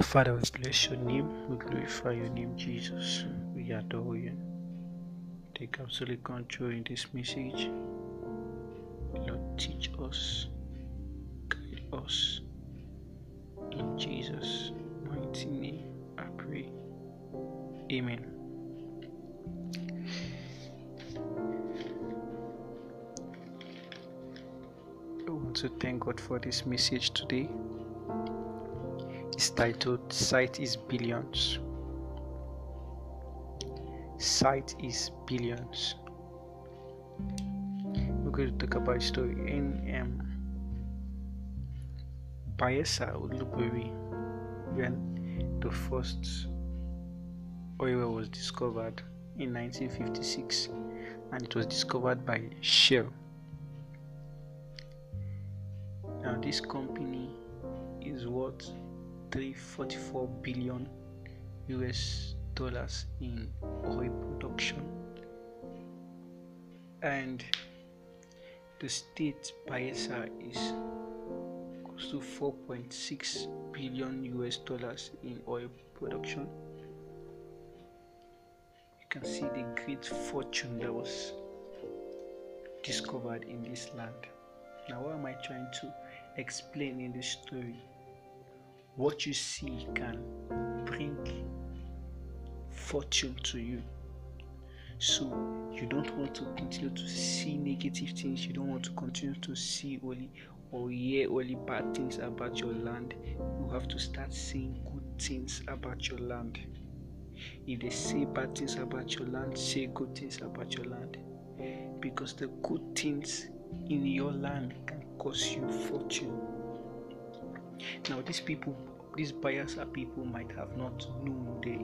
Father, we bless your name. We glorify your name, Jesus. We adore you. Take absolute control in this message. Lord, teach us, guide us. In Jesus' mighty name, I pray. Amen. I want to thank God for this message today. It's titled Sight is Billions. Sight is Billions. We're going to talk about story in um, Bayelsa, Oloibiri, when the first oil was discovered in 1956 and it was discovered by Shell. Now, this company is worth 344 billion US dollars in oil production, and the state Bayelsa is close to 4.6 billion US dollars in oil production. You can see the great fortune that was discovered in this land. Now, what am I trying to explain in this story? What you see can bring fortune to you. So you don't want to continue to see negative things, you don't want to continue to see only or hear only bad things about your land. You have to start seeing good things about your land. If they say bad things about your land, say good things about your land. Because the good things in your land can cause you fortune. Now, these people, these Bayelsa people might have not known. They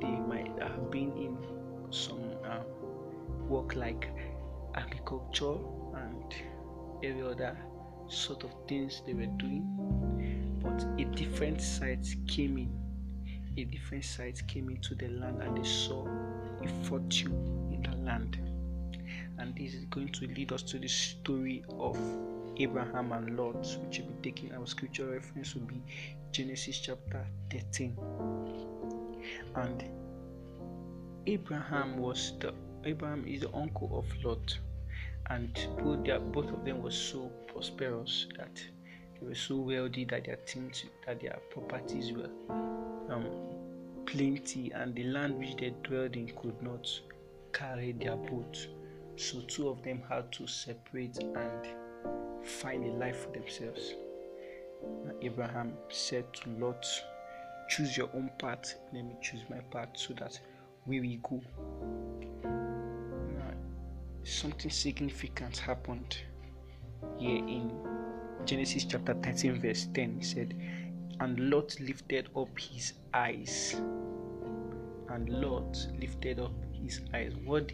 they might have been in some um, work like agriculture and every other sort of things they were doing. But a different sight came in. A different sight came into the land and they saw a fortune in the land. And this is going to lead us to the story of Abraham and Lot, which will be taking our scripture reference will be Genesis chapter 13. And Abraham was the Abraham is the uncle of Lot, and both, their, both of them were so prosperous that they were so wealthy that their things that their properties were um, plenty, and the land which they dwelled in could not carry their boat. So two of them had to separate and find a life for themselves. Abraham said to Lot, Choose your own path, let me choose my path so that we will go. Now, something significant happened here in Genesis chapter 13, verse 10. He said, And Lot lifted up his eyes. And Lot lifted up his eyes. What,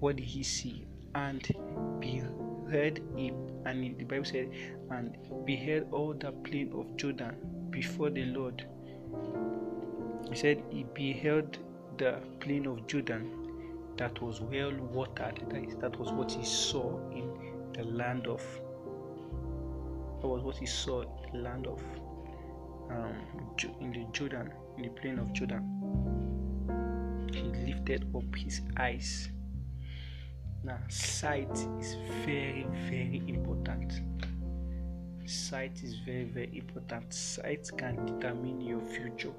what did he see? And beheld him, and the Bible said, and beheld all the plain of Jordan before the Lord. He said he beheld the plain of Jordan that was well watered. That, is, that was what he saw in the land of. That was what he saw in the land of. Um, in the Jordan, in the plain of Jordan. He lifted up his eyes. Now, sight is very, very important. Sight is very, very important. Sight can determine your future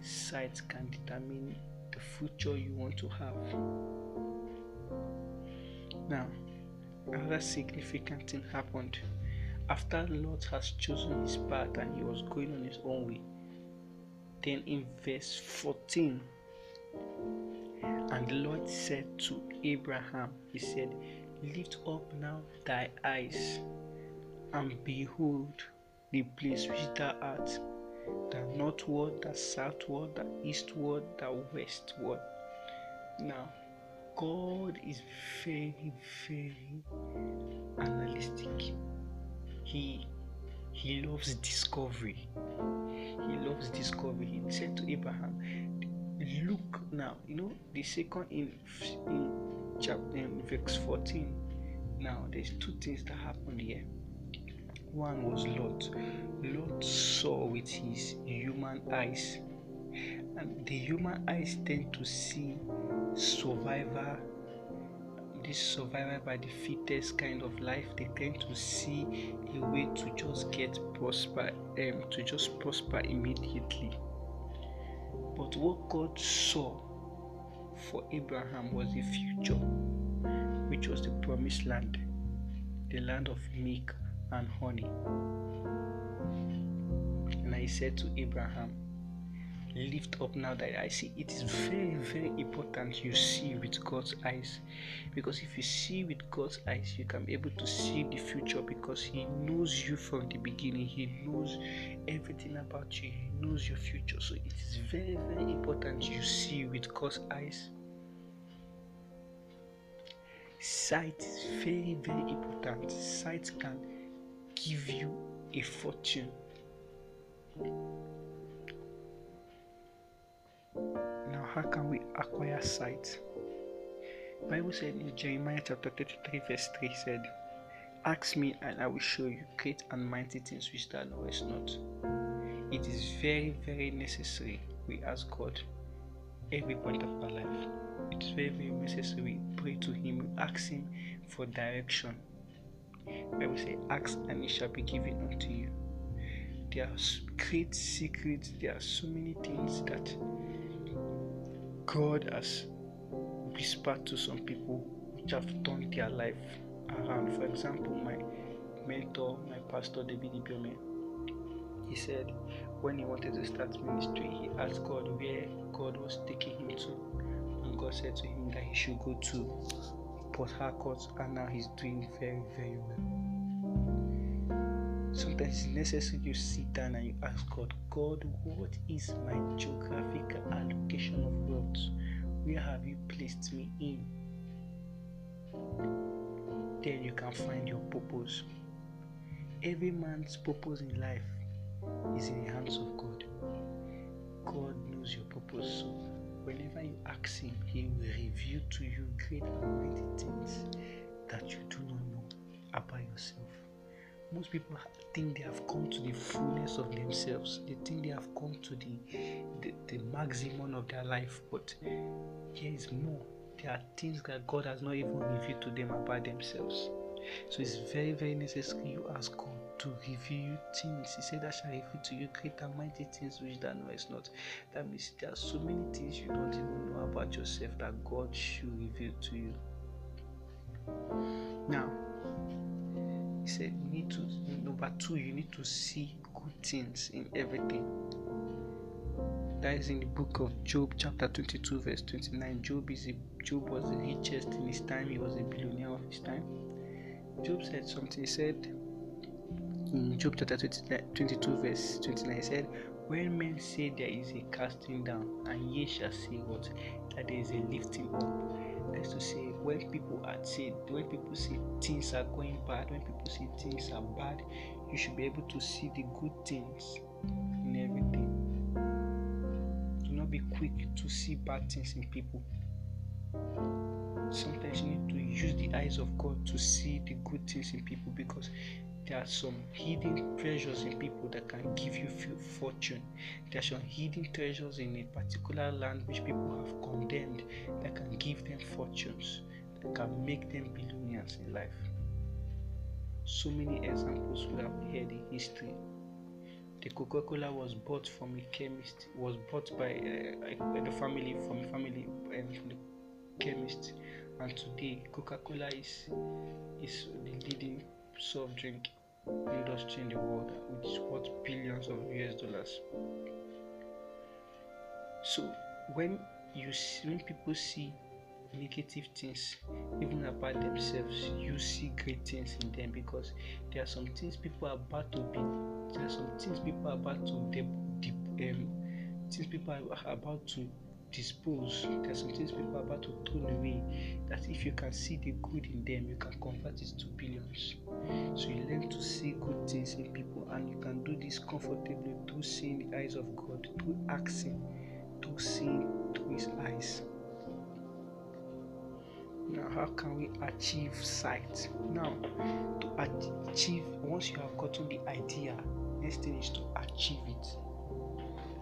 sight can determine the future you want to have. Now, another significant thing happened after Lot has chosen his path and he was going on his own way. Then in verse 14, and the Lord said to Abraham, He said, Lift up now thy eyes and behold the place which thou art the northward, the southward, the eastward, the westward. Now, God is very, very analytic. He he loves discovery. He loves discovery. He said to Abraham, "Look now. You know the second in in chapter in verse 14. Now, there's two things that happen here. one was Lot. Lot saw with his human eyes, and the human eyes tend to see survivor this survival by the fittest kind of life they tend to see a way to just get prosper um, to just prosper immediately but what god saw for abraham was the future which was the promised land the land of milk and honey. And i said to abraham lift up now that I see. It is very, very important you see with God's eyes. Because if you see with God's eyes, you can be able to see the future because He knows you from the beginning. He knows everything about you. He knows your future. So it is very, very important you see with God's eyes. Sight is very, very important. Sight can give you a fortune how can we acquire sight? Bible said in Jeremiah chapter 33 verse 3 said, Ask me and I will show you great and mighty things which thou knowest not. It is very, very necessary we ask God every point of our life. It's very, very necessary we pray to Him, we ask Him for direction. Bible say, Ask and it shall be given unto you. There are great secrets, there are so many things that God has whispered to some people which have turned their life around. For example, my mentor, my pastor David Ibiyeomie, he said when he wanted to start ministry, he asked God where God was taking him to, and God said to him that he should go to Port Harcourt, and now he's doing very, very well. Sometimes it's necessary you sit down and you ask God, God, what is my geographical allocation of wealth? Where have you placed me in? Then you can find your purpose. Every man's purpose in life is in the hands of God. God knows your purpose. So whenever you ask Him, He will reveal to you great and mighty things that you do not know about yourself most people think they have come to the fullness of themselves. They think they have come to the, the, the maximum of their life but here is more. There are things that god has not even revealed to them about themselves. So it's very very necessary you ask god to reveal you things. He said that shall reveal to you great and mighty things which thou knowest not. That means there are so many things you don't even know about yourself that god should reveal to you. Now he said you need to number two you need to see good things in everything. That is in the book of job chapter 22 verse 29 job is a, job was the richest in his time. He was a billionaire of his time. Job said something. He said in job chapter 22 verse 29 he said when men say there is a casting down and ye shall say what? That there is a lifting up. That's to say when people are saying when people say things are going bad when people say things are bad you should be able to see the good things in everything. Do not be quick to see bad things in people. Sometimes you need to use the eyes of god to see the good things in people because there are some hidden treasures in people that can give you fortune. There are some hidden treasures in a particular land which people have condemned that can give them fortunes, that can make them billionaires in life. So many examples we have heard in history. The Coca-Cola was bought from a chemist, was bought by uh, the family from a family and from the chemist, and today Coca-Cola is is the leading soft drink industry in the world, which is worth billions of US dollars. So when you see, when people see negative things even about themselves you see great things in them because there are some things people are about to be there are some things people are about to de- de- um, things people are about to dispose. There's some things people are about to throw away. That if you can see the good in them, you can convert it to billions. So you learn to see good things in people, and you can do this comfortably through seeing the eyes of God, through asking, through seeing through His eyes. Now, how can we achieve sight? Now, to achieve, once you have gotten the idea, next thing is to achieve it.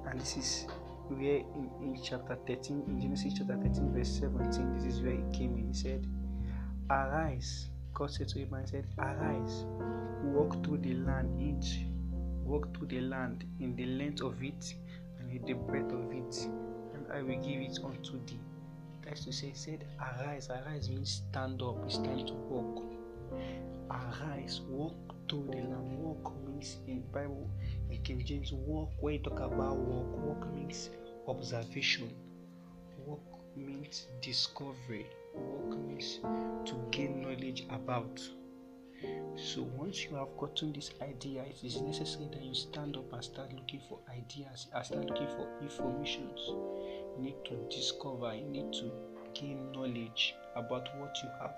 And this is where in, in chapter 13, in Genesis chapter 13, verse 17, this is where he came in. He said, Arise. God said to him and said, Arise, walk through the land, each walk through the land in the length of it and in the breadth of it, and I will give it unto thee. That's to say, said, Arise. Arise means stand up, it's time to walk. Arise, walk through the land. Walk means in Bible, in King James, walk. When you talk about walk, walk means observation. Walk means discovery. Walk means to gain knowledge about. So once you have gotten this idea, it is necessary that you stand up and start looking for ideas and start looking for informations. You need to discover, you need to gain knowledge about what you have,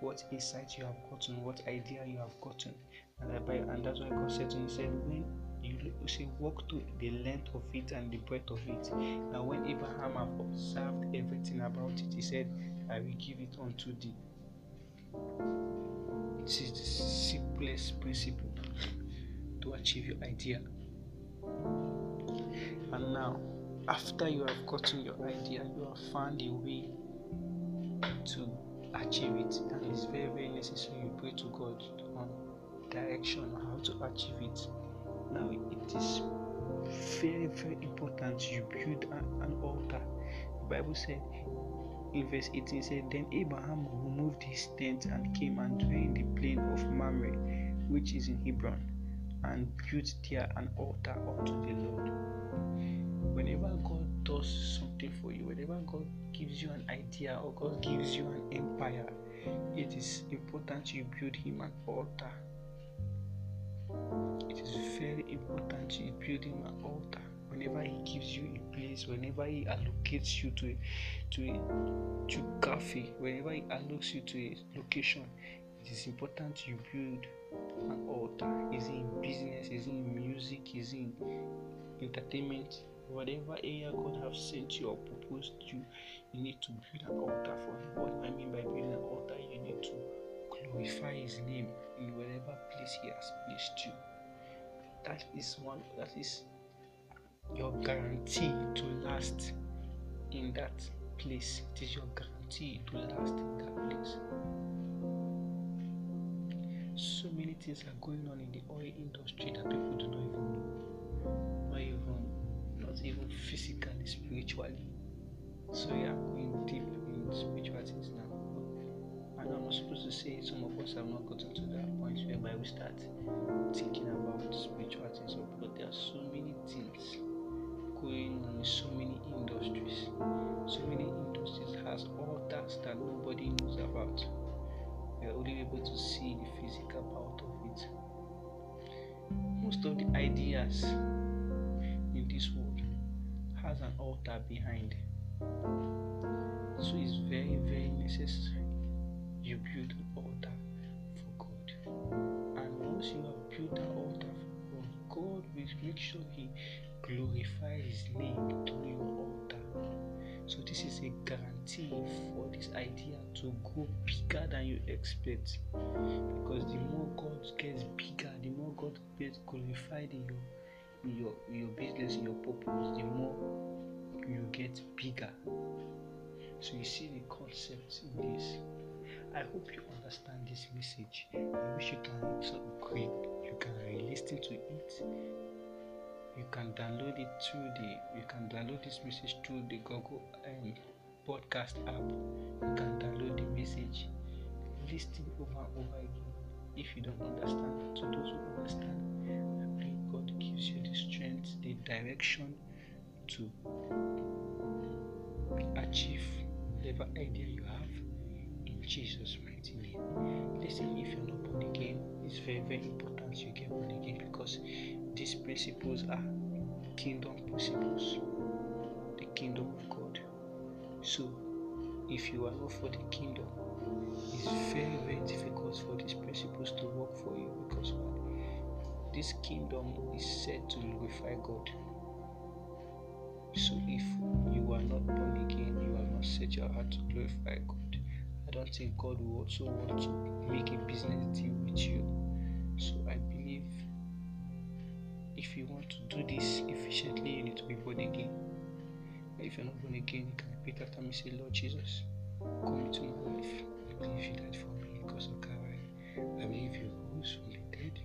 what insight you have gotten, what idea you have gotten. And, and that's why God said to him, He said, when you say walk to the length of it and the breadth of it. Now when Abraham have observed everything about it, he said, I will give it unto thee. This is the simplest principle to achieve your idea. And now, after you have gotten your idea, you have found a way to achieve it, and it's very, very necessary you pray to God direction on how to achieve it. Now, it is very, very important you build an, an altar. The Bible said in verse 18 said, Then Abraham removed his tent and came and dwelt in the plain of Mamre, which is in Hebron, and built there an altar unto the Lord. Whenever God does something for you, whenever God gives you an idea or God gives you an empire, it is important you build him an altar. It is very important you build an altar whenever he gives you a place, whenever he allocates you to a, to a geography, whenever he allocates you to a location, it is important you build an altar. Is it in business? Is it in music? Is it in entertainment? Whatever area God has sent you or proposed you, you need to build an altar for Him. What I mean by building an altar, you need to glorify His name in whatever place He has placed you. That is one. That is your guarantee to last in that place. It is your guarantee to last in that place. So many things are going on in the oil industry that people do not even know. Not even not even physically, spiritually. So we are going deep in spiritual things now. And I'm supposed to say some of us have not gotten to that point whereby we start thinking about spiritual things, but there are so many things going on in so many industries. So many industries has altars that nobody knows about. We are only able to see the physical part of it. Most of the ideas in this world has an altar behind. So it's very, very necessary you build an altar for God. And once you have built an altar for God, God will make sure He glorifies His name through your altar. So this is a guarantee for this idea to go bigger than you expect. Because the more God gets bigger, the more God gets glorified in your in your in your business, in your purpose, the more you get bigger. So you see the concept in this. I hope you understand this message. I wish you can so you can re-listen to it. You can download it through the you can download this message through the google um, podcast app. You can download the message listen over and over again. If you don't understand to those who understand i pray god gives you the strength the direction to achieve whatever idea you have jesus mighty name listen if you're not born again it's very very important you get born again because these principles are kingdom principles, the kingdom of God. So, if you are not for the kingdom, it's very, very difficult for these principles to work for you because this kingdom is set to glorify God. So, if you are not born again, you have not set your heart to glorify God, I don't think God will also want to make a business deal with you. So I believe if you want to do this efficiently, you need to be born again. If you're not born again, you can repeat after me say, Lord Jesus, come into my life. I believe you died for me because of Calvary. I believe you rose from the dead.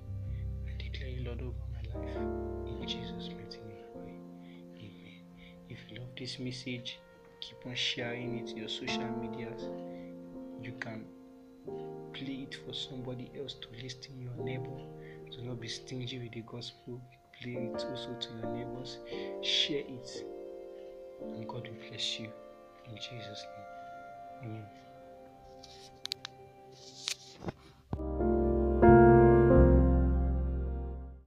I declare you Lord over my life. In Jesus' mighty name Amen. If you love this message, keep on sharing it to your social medias. You can play it for somebody else to listen, your neighbor. Do not be stingy with the gospel. Play it also to your neighbors. Share it. And God will bless you. In Jesus' name. Amen.